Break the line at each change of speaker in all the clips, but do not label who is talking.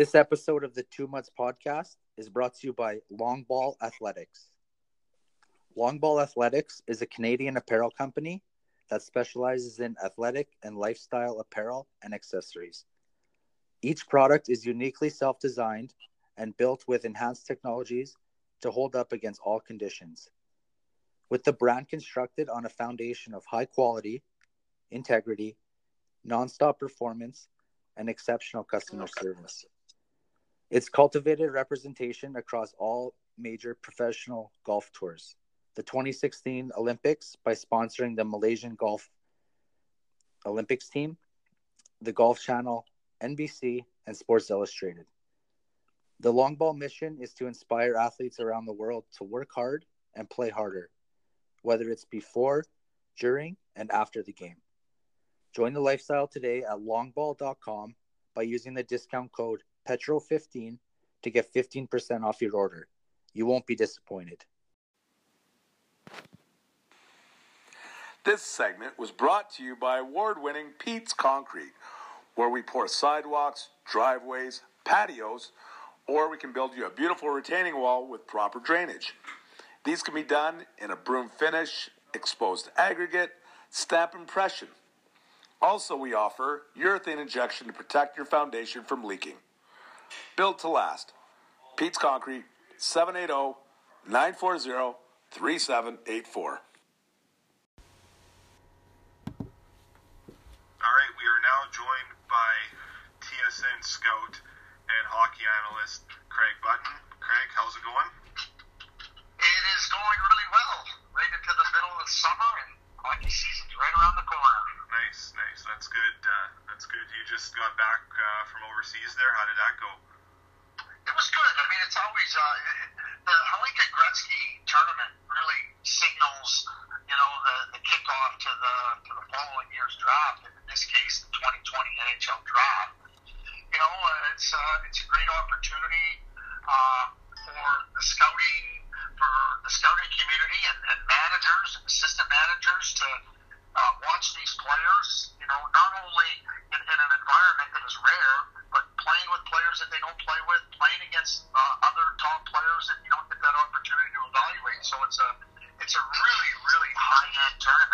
This episode of the Two Mutts podcast is brought to you by Long Ball Athletics. Long Ball Athletics is a Canadian apparel company that specializes in athletic and lifestyle apparel and accessories. Each product is uniquely self designed and built with enhanced technologies to hold up against all conditions. With the brand constructed on a foundation of high quality, integrity, nonstop performance, and exceptional customer service. It's cultivated representation across all major professional golf tours. The 2016 Olympics by sponsoring the Malaysian Golf Olympics team, the Golf Channel, NBC, and Sports Illustrated. The long ball mission is to inspire athletes around the world to work hard and play harder, whether it's before, during, and after the game. Join the lifestyle today at longball.com by using the discount code PETRO15 to get 15% off your order. You won't be disappointed.
This segment was brought to you by award winning Pete's Concrete, where we pour sidewalks, driveways, patios, or we can build you a beautiful retaining wall with proper drainage. These can be done in a broom finish, exposed aggregate, stamp impression. Also, we offer urethane injection to protect your foundation from leaking. Built to last. Pete's Concrete, 780 940 3784.
All right, we are now joined by TSN scout and hockey analyst Craig Button. Craig, how's it going?
It is going really well. Right into the middle of summer, and hockey season's right around the corner.
Nice, nice. That's good. Uh, that's good. You just got back uh, from overseas there. How did that go?
It was good. I mean, it's always uh, the Hlinka Gretzky tournament really signals, you know, the, the kickoff to the to the following year's draft. And in this case, the 2020 NHL draft. You know, uh, it's uh, it's a great opportunity uh, for the scouting for the scouting community and, and managers and assistant managers to uh, watch these players. You know, not only in, an environment that is rare, but playing with players that they don't play with, playing against uh, other top players that you don't get that opportunity to evaluate. So it's a it's a really really high end tournament.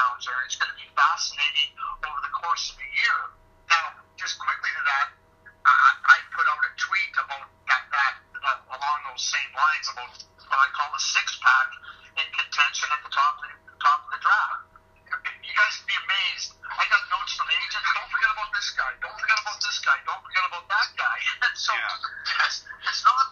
touchdowns are. It's going to be fascinating over the course of the year. Now, just quickly to that, I, I put out a tweet about that, that uh, along those same lines about what I call the six pack in contention at the top of the, top of the draft. You guys would be amazed. I got notes from agents. Don't forget about this guy. Don't forget about this guy. Don't forget about that guy. And so
yeah.
it's, it's not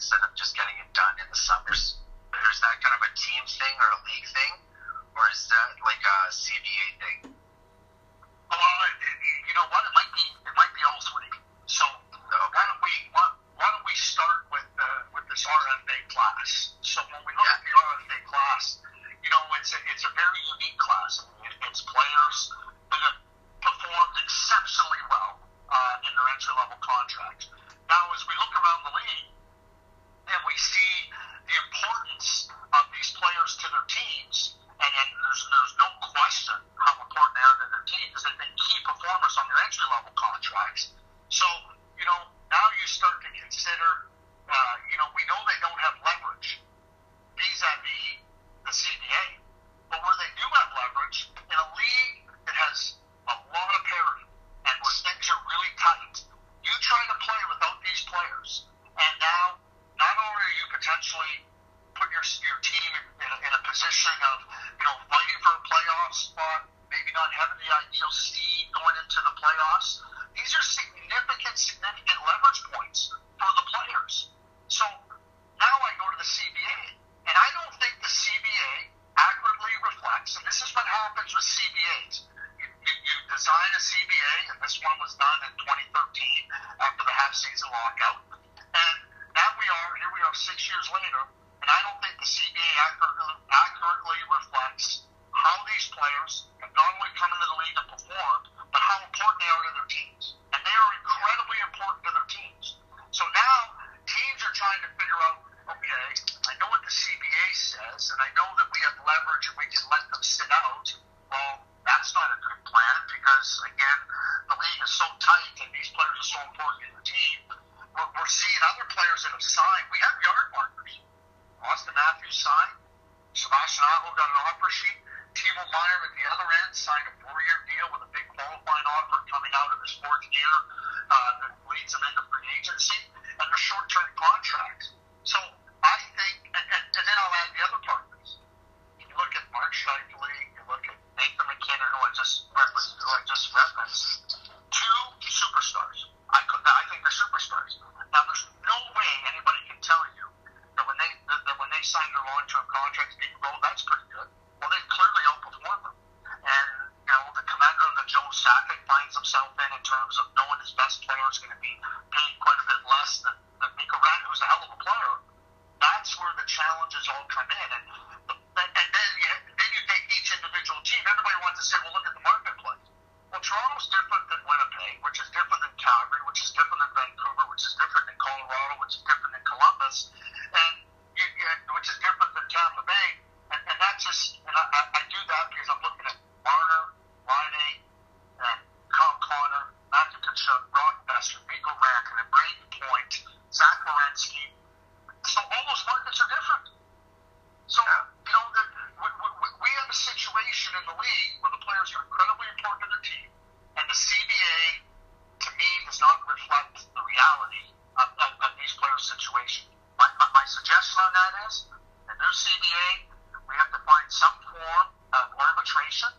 instead of just getting league
where the players are incredibly important to their team, and the CBA to me does not reflect the reality of, of, of these players' situation. My, my, my suggestion on that is, in new CBA, we have to find some form of arbitration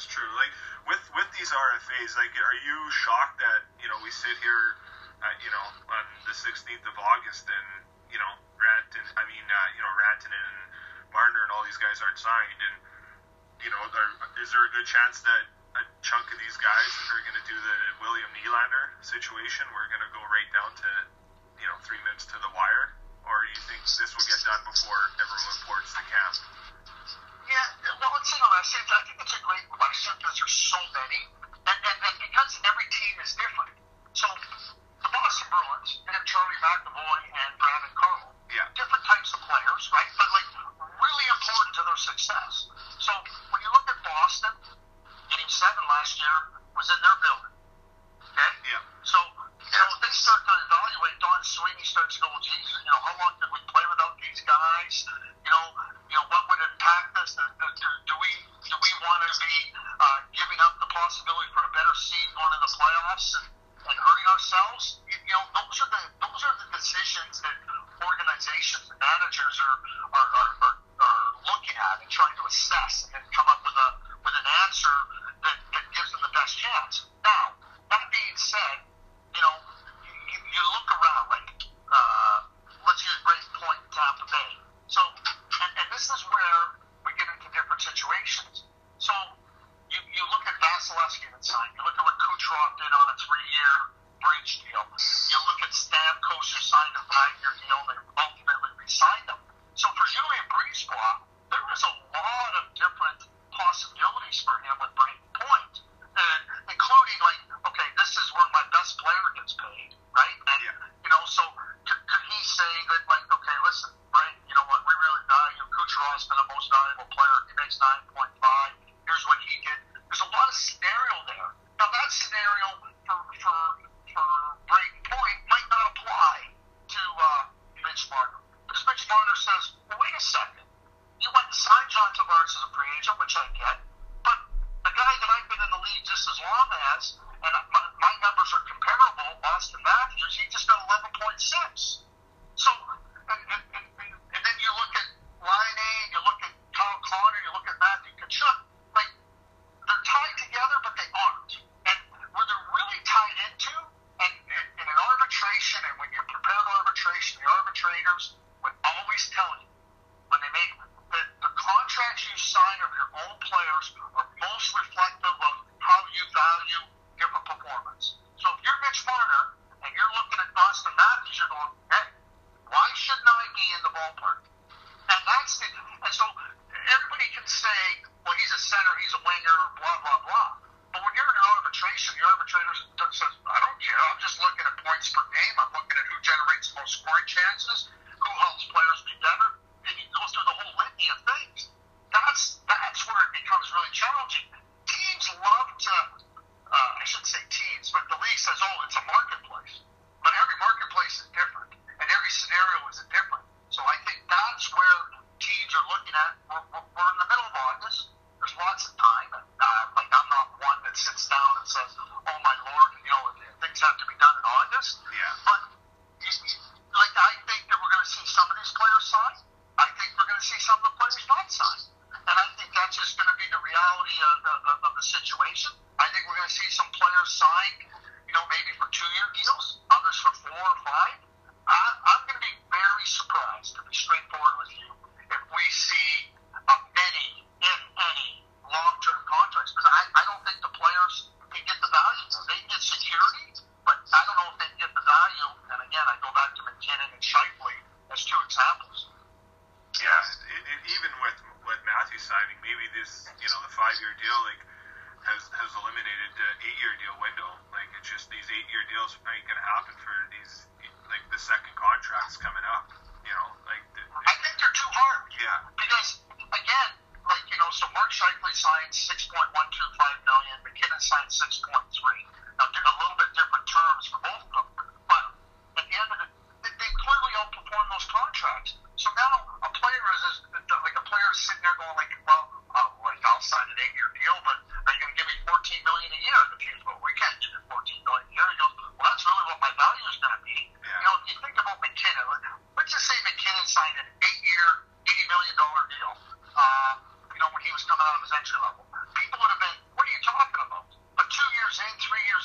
that's
true. Like
with with these
RFAs, like are you shocked that you know we sit here, uh, you know, on the 16th of August and you know Ranton, I mean, uh, you know Ratton and Marner and all these guys aren't signed, and you know, are, is there a good chance that a chunk of these guys are going to do the William Nylander situation? We're going to go right down to you know three minutes to the wire, or do you think this will get done before everyone reports the camp?
Yeah, the one thing on that stage, I think it's a great question because there's so many, and, and, and because every team is different. So the Boston Bruins, you have Charlie McAvoy and Brandon Carlo.
Yeah.
Different types of players, right? But like really important to their success. So when you look at Boston, Game Seven last year was in their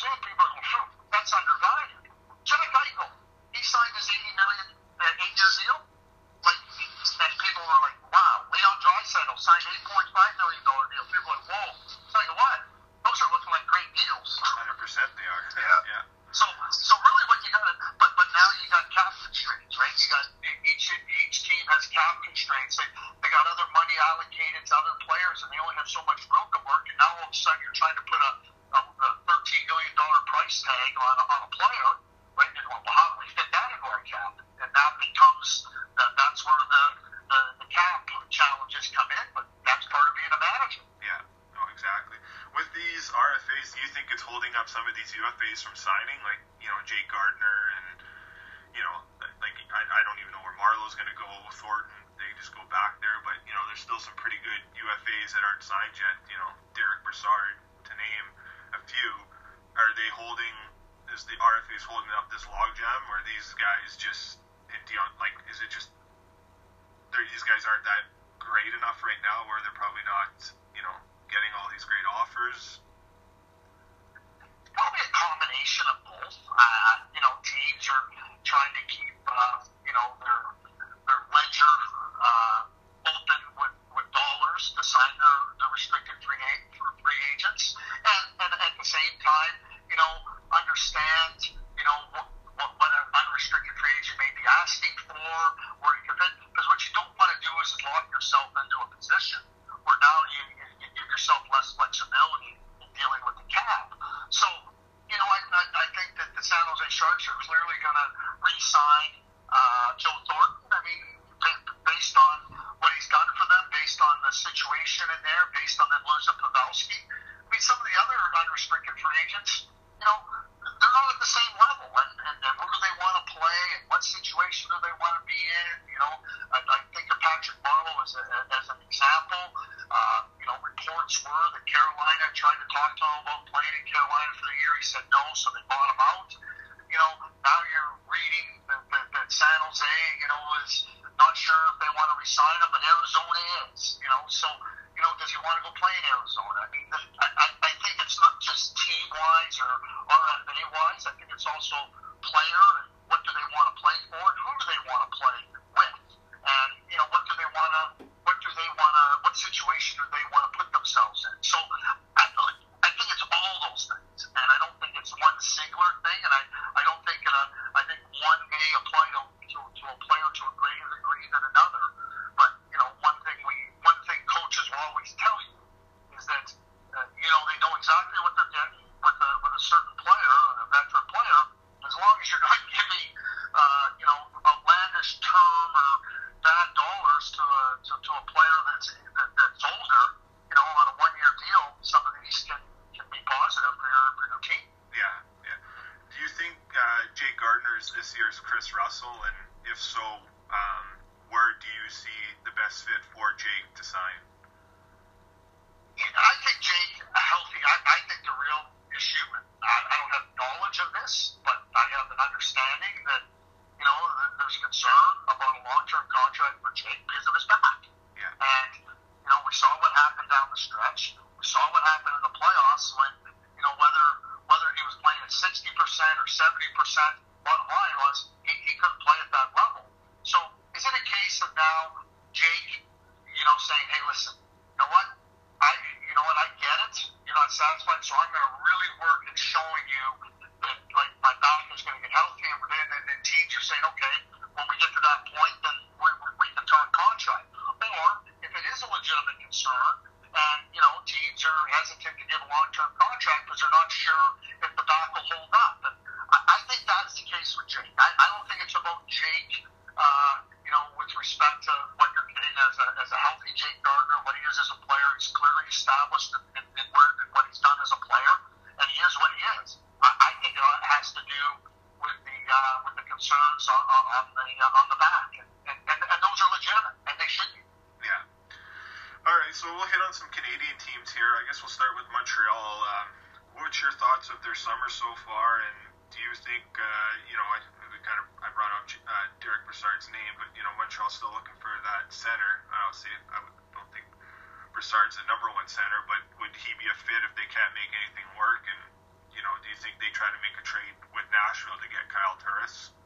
in, people to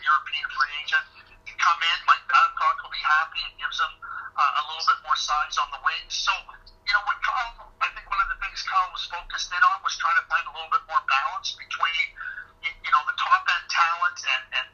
European free agent can come in. Mike Babcock will be
happy. It gives him
uh, a little bit more size on the wings. So, you know, what Kyle, I think one of the things Kyle was focused in on was trying to find a little bit more balance between, you, you know, the top end talent and, and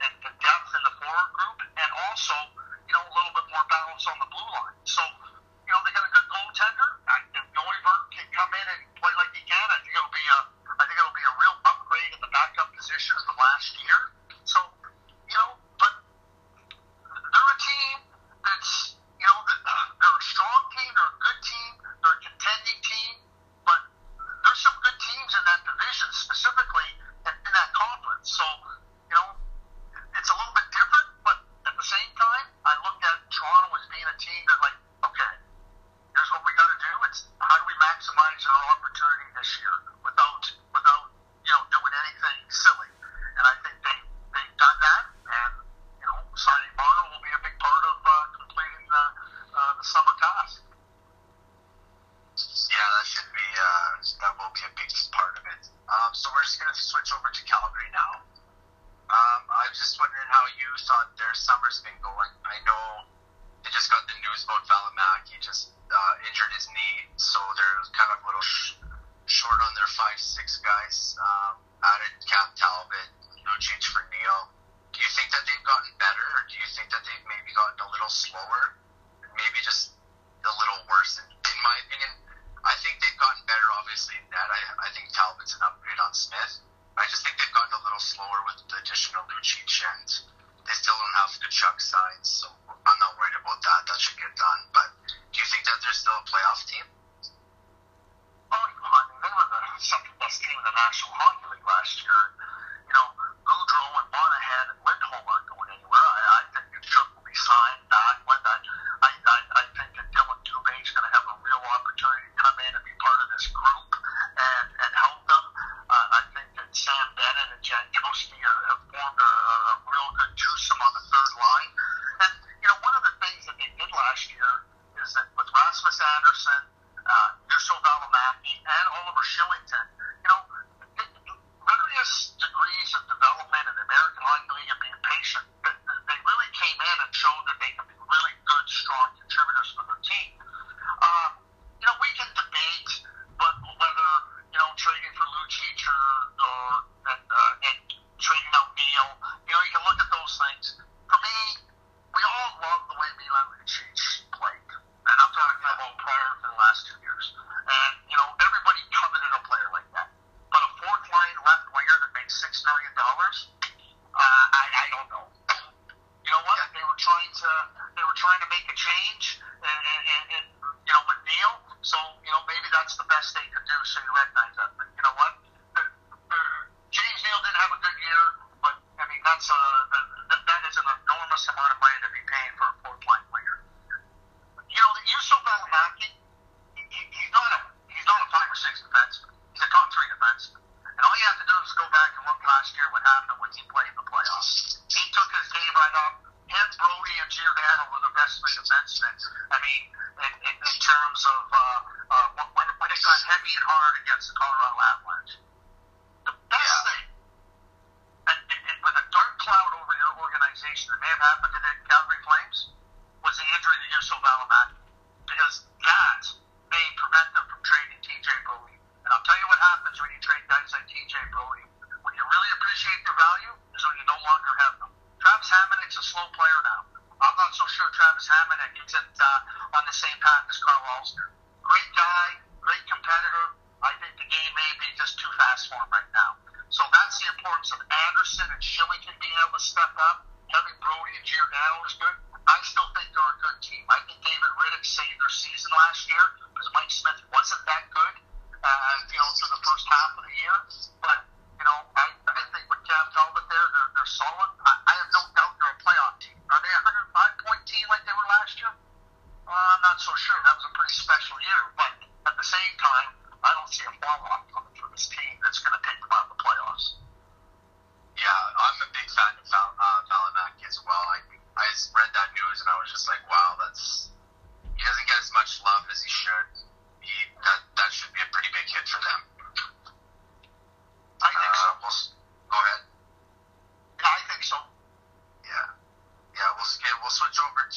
upgrade
on Smith. I just think they've gotten a little slower with the addition of Lucic, and they still don't have Tkachuk signs, so I'm not worried about that. That should get done. But do you think that they're still a playoff team?
Oh, I mean, they were the second best team in the National Hockey League last year.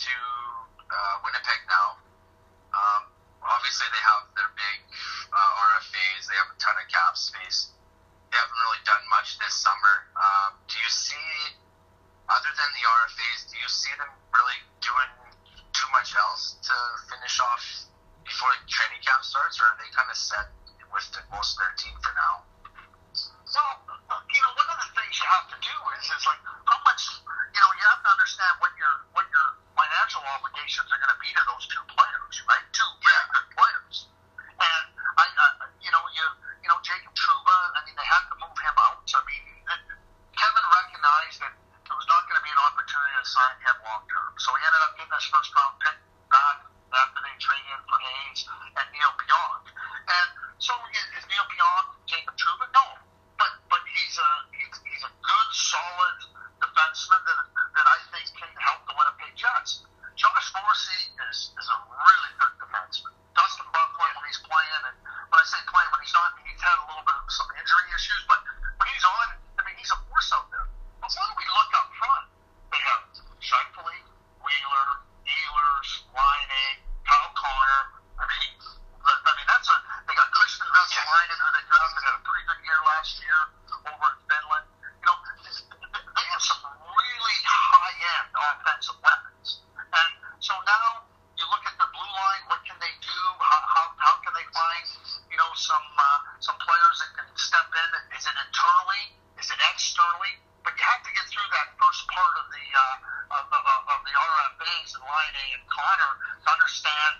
to uh, Winnipeg now. Um, obviously, they have their big uh, RFAs. They have a ton of cap space. They haven't really done much this summer. Um, do you see, other than the RFAs, do you see them really doing too much else to finish off before training camp starts, or are they kind of set with the, most of their team for now? Well, you know, one of the things you have to
do is, is like how much, you know, you have to understand what your financial
obligations are going to be to those two players, right? Two really yeah. good players. And I, uh, you know, you, you know, Jacob Trouba. I mean, they had to move him out. I mean, Kevin recognized that there was not going to be an opportunity to sign him long term, so he ended up getting his first round had to get through that first part of the uh, of, of, of the RFAs and Laine and Connor to understand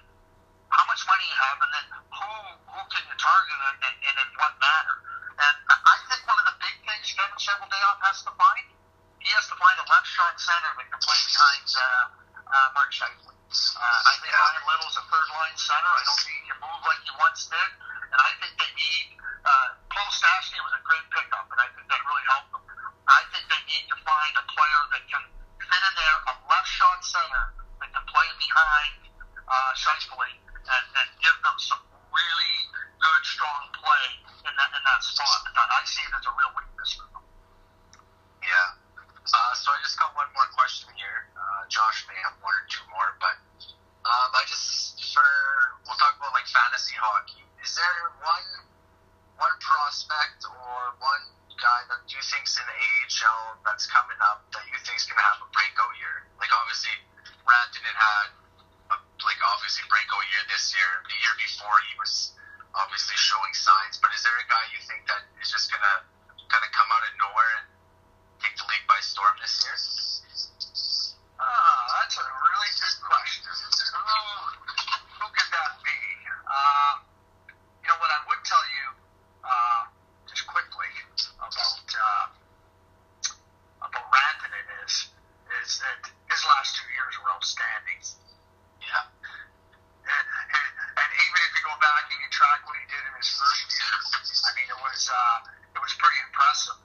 how much money you have and then who who can you target and, and, and in what manner. And I think one of the big things Kevin Cheveldayoff has to find, he has to find a left shot center that can play behind uh, uh, Mark Scheifele. Uh, I think Bryan Little is a third line center. I don't think he can move like he once did. And I think they need, uh, Paul Stastny was a great pickup, and I think that really helped them. I think they need to find a player that can fit in there, a left shot center that can play behind uh, Scheifele and, and give them some really good, strong play in that in that spot. But I see it as a real weakness for them.
Yeah. Uh, so I just got one more question here. Uh, Josh may have one or two more, but um, I just for we'll talk about like fantasy hockey. Is there one one prospect or one guy that you think's in the AHL that's coming up that you think's gonna have a breakout year? Like obviously, Rantanen had a, like obviously breakout year this year. The year before he was obviously showing signs. But is there a guy you think that is just gonna kind of come out of nowhere and take the league by storm this year?
was uh, it was pretty impressive.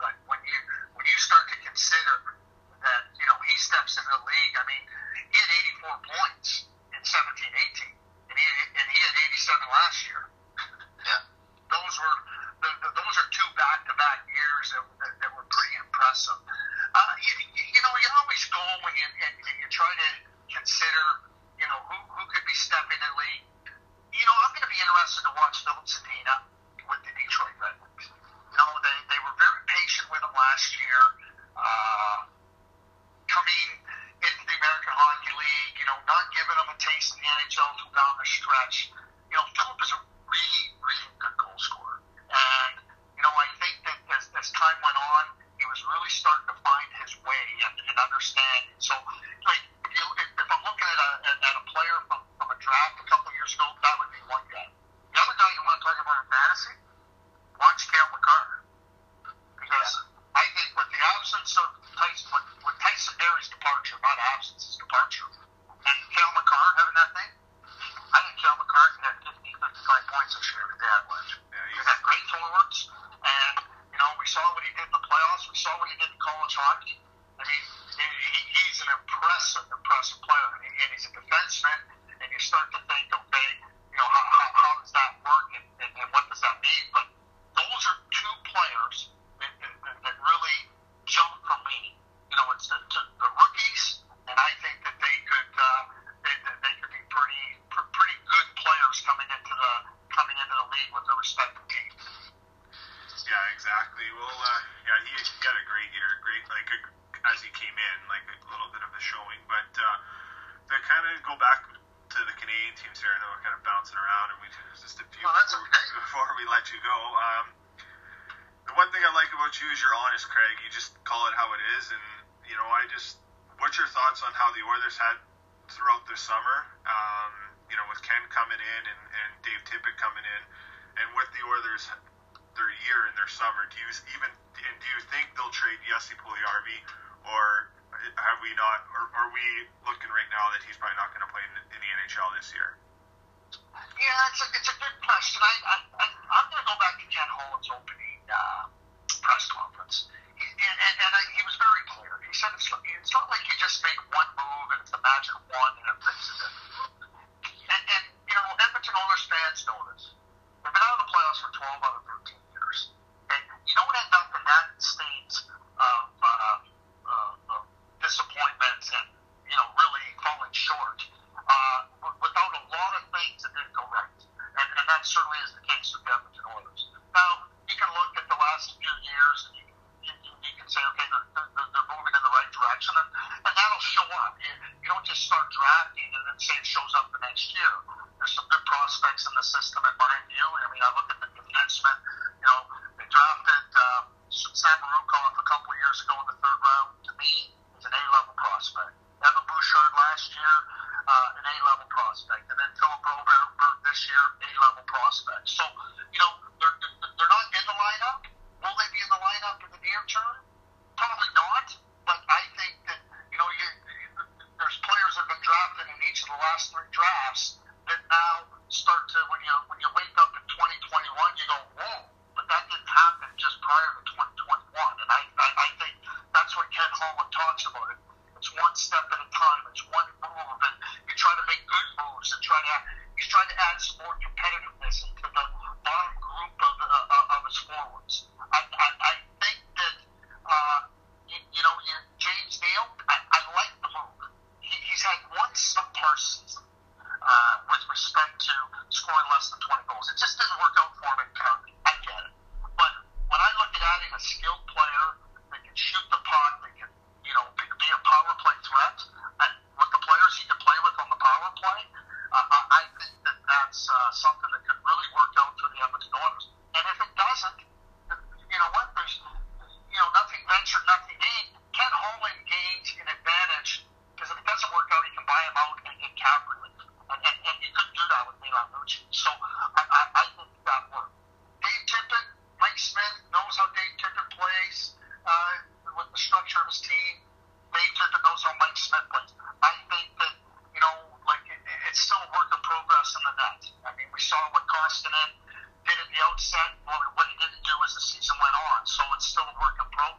or summer? Do you even and do you think they'll trade Jesse Puljujarvi, or have we not, or are we
last year, uh, an A-level prospect, and then Philip Broberg this year, A-level prospect. So, you know, they're, they're not in the lineup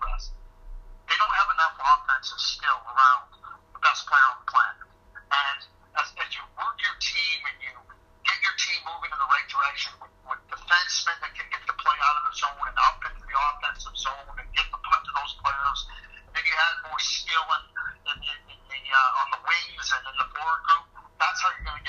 best. They don't have enough offensive skill around the best player on the planet. And as, as you work your team and you get your team moving in the right direction with, with defensemen that can get the play out of the zone and up into the offensive zone and get the puck to those players, then you add more skill in, in, in, in the, uh, on the wings and in the forward group, that's how you're going to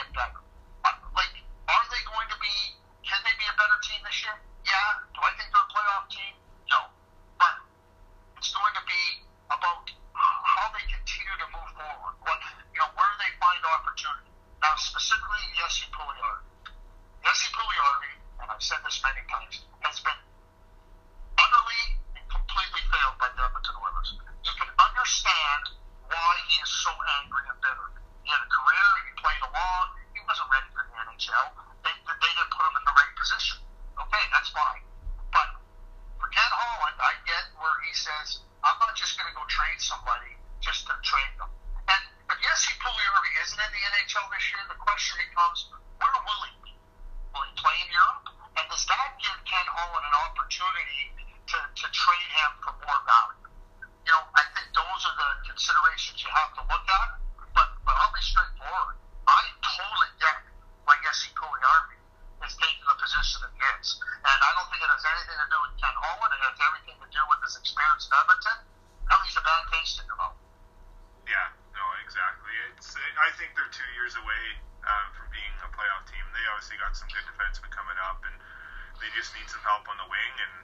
just
need some help on the wing, and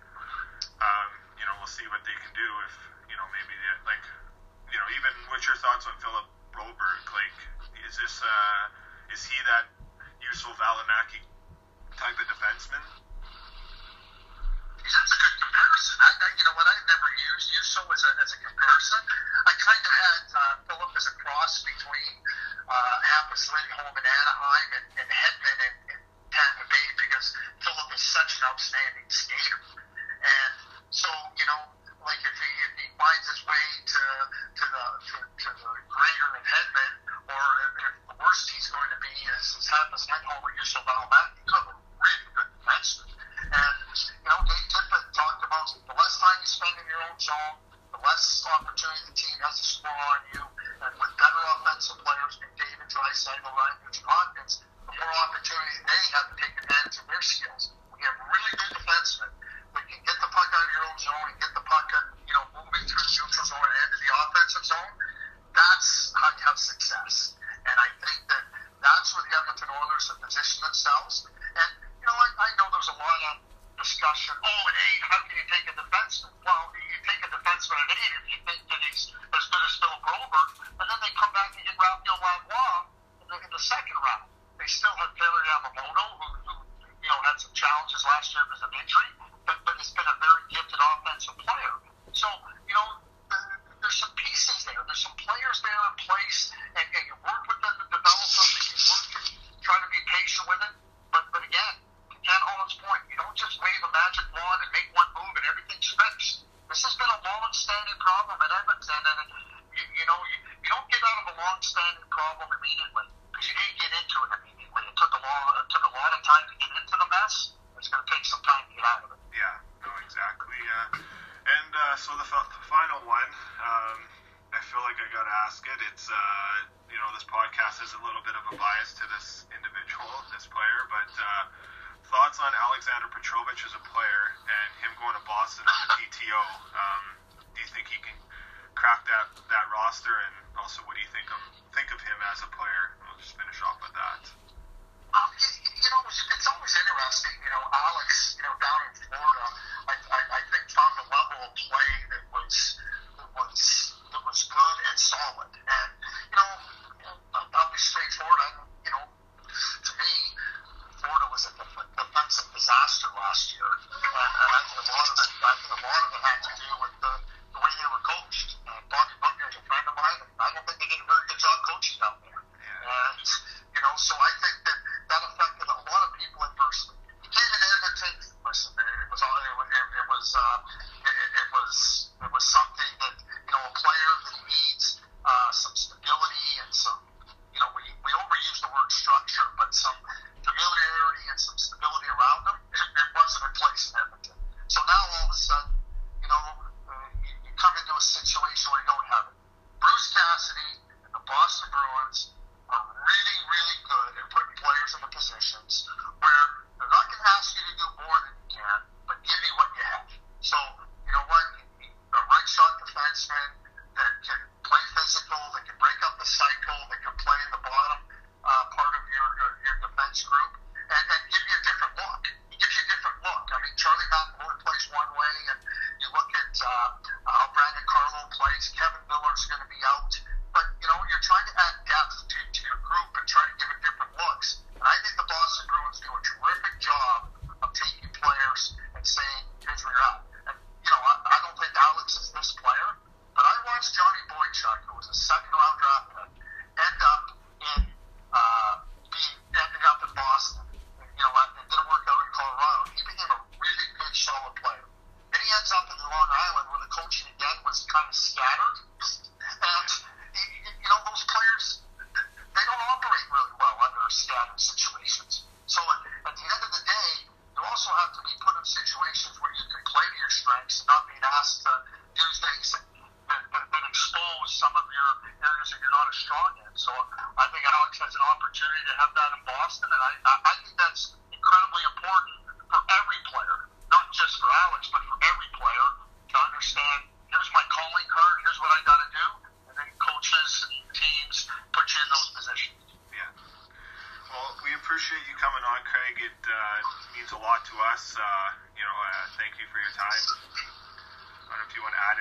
um, you know we'll see what they can do. If you know maybe they, like you know even what's your thoughts on Philip Broberg? Like is this uh, is he that useful Valimaki type of defenseman?
That's a good comparison. I, I, you know what? I never used Juuso as a, as a comparison. I kind of had uh, Philip as a cross between uh, Hampus Lindholm in Anaheim and, and Hedman and Tampa Bay because Philip is such an outstanding skater. And so, you know, like if he, if he finds his way to, to, the, to, to the greater of Hedman, or if, if the worst he's going to be is, is having his head over here, so now that could be really good defenseman. And, you know, Dave Tippett talked about the less time you spend in your own zone, the less opportunity the team has to score on you, and with better offensive players, McDavid, Draisaitl, Ryan Nugent-Hopkins, more opportunity they have to take advantage of their skills. We have really good defensemen. We can get the puck out of your own zone and get the puck, you know, moving through the neutral zone and into the offensive zone. That's how you have success. And I think that that's where the Edmonton Oilers have positioned themselves. And, you know, I, I know there's a lot of discussion. Oh, at eight, how can you take a defenseman? Well, you take a defenseman at eight if you think that he's as good as Phil Broberg, and then they come back and get Raphael Lavoie in the, in the second round. They still have Kailer Yamamoto, who, who you know had some challenges last year because of injury, but but has been a very gifted offensive player. So you know there's some pieces there. There's some players there in place, and, and you work with them to develop them. And you work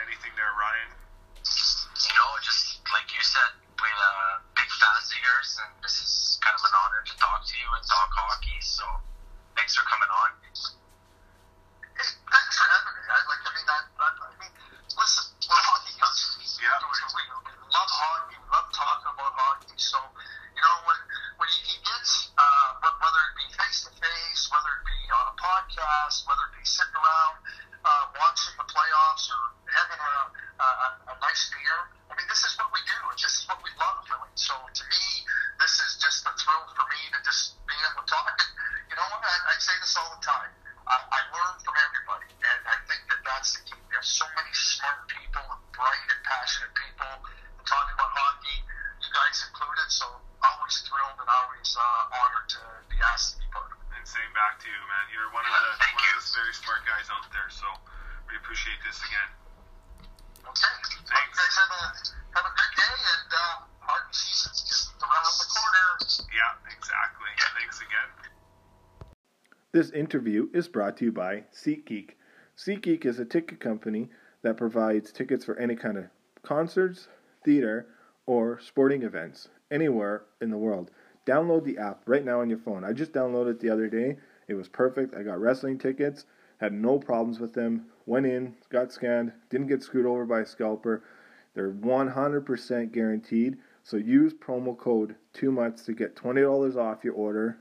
anything there, Ryan?
You know, just like you said, we uh, big fans of yours, and this is kind of an honor to talk to you and talk hockey. So, thanks for coming on.
is brought to you by SeatGeek. SeatGeek is a ticket company that provides tickets for any kind of concerts, theater, or sporting events anywhere in the world. Download the app right now on your phone. I just downloaded it the other day. It was perfect. I got wrestling tickets, had no problems with them. Went in, got scanned, didn't get screwed over by a scalper. They're 100% guaranteed. So use promo code 2 months to get $20 off your order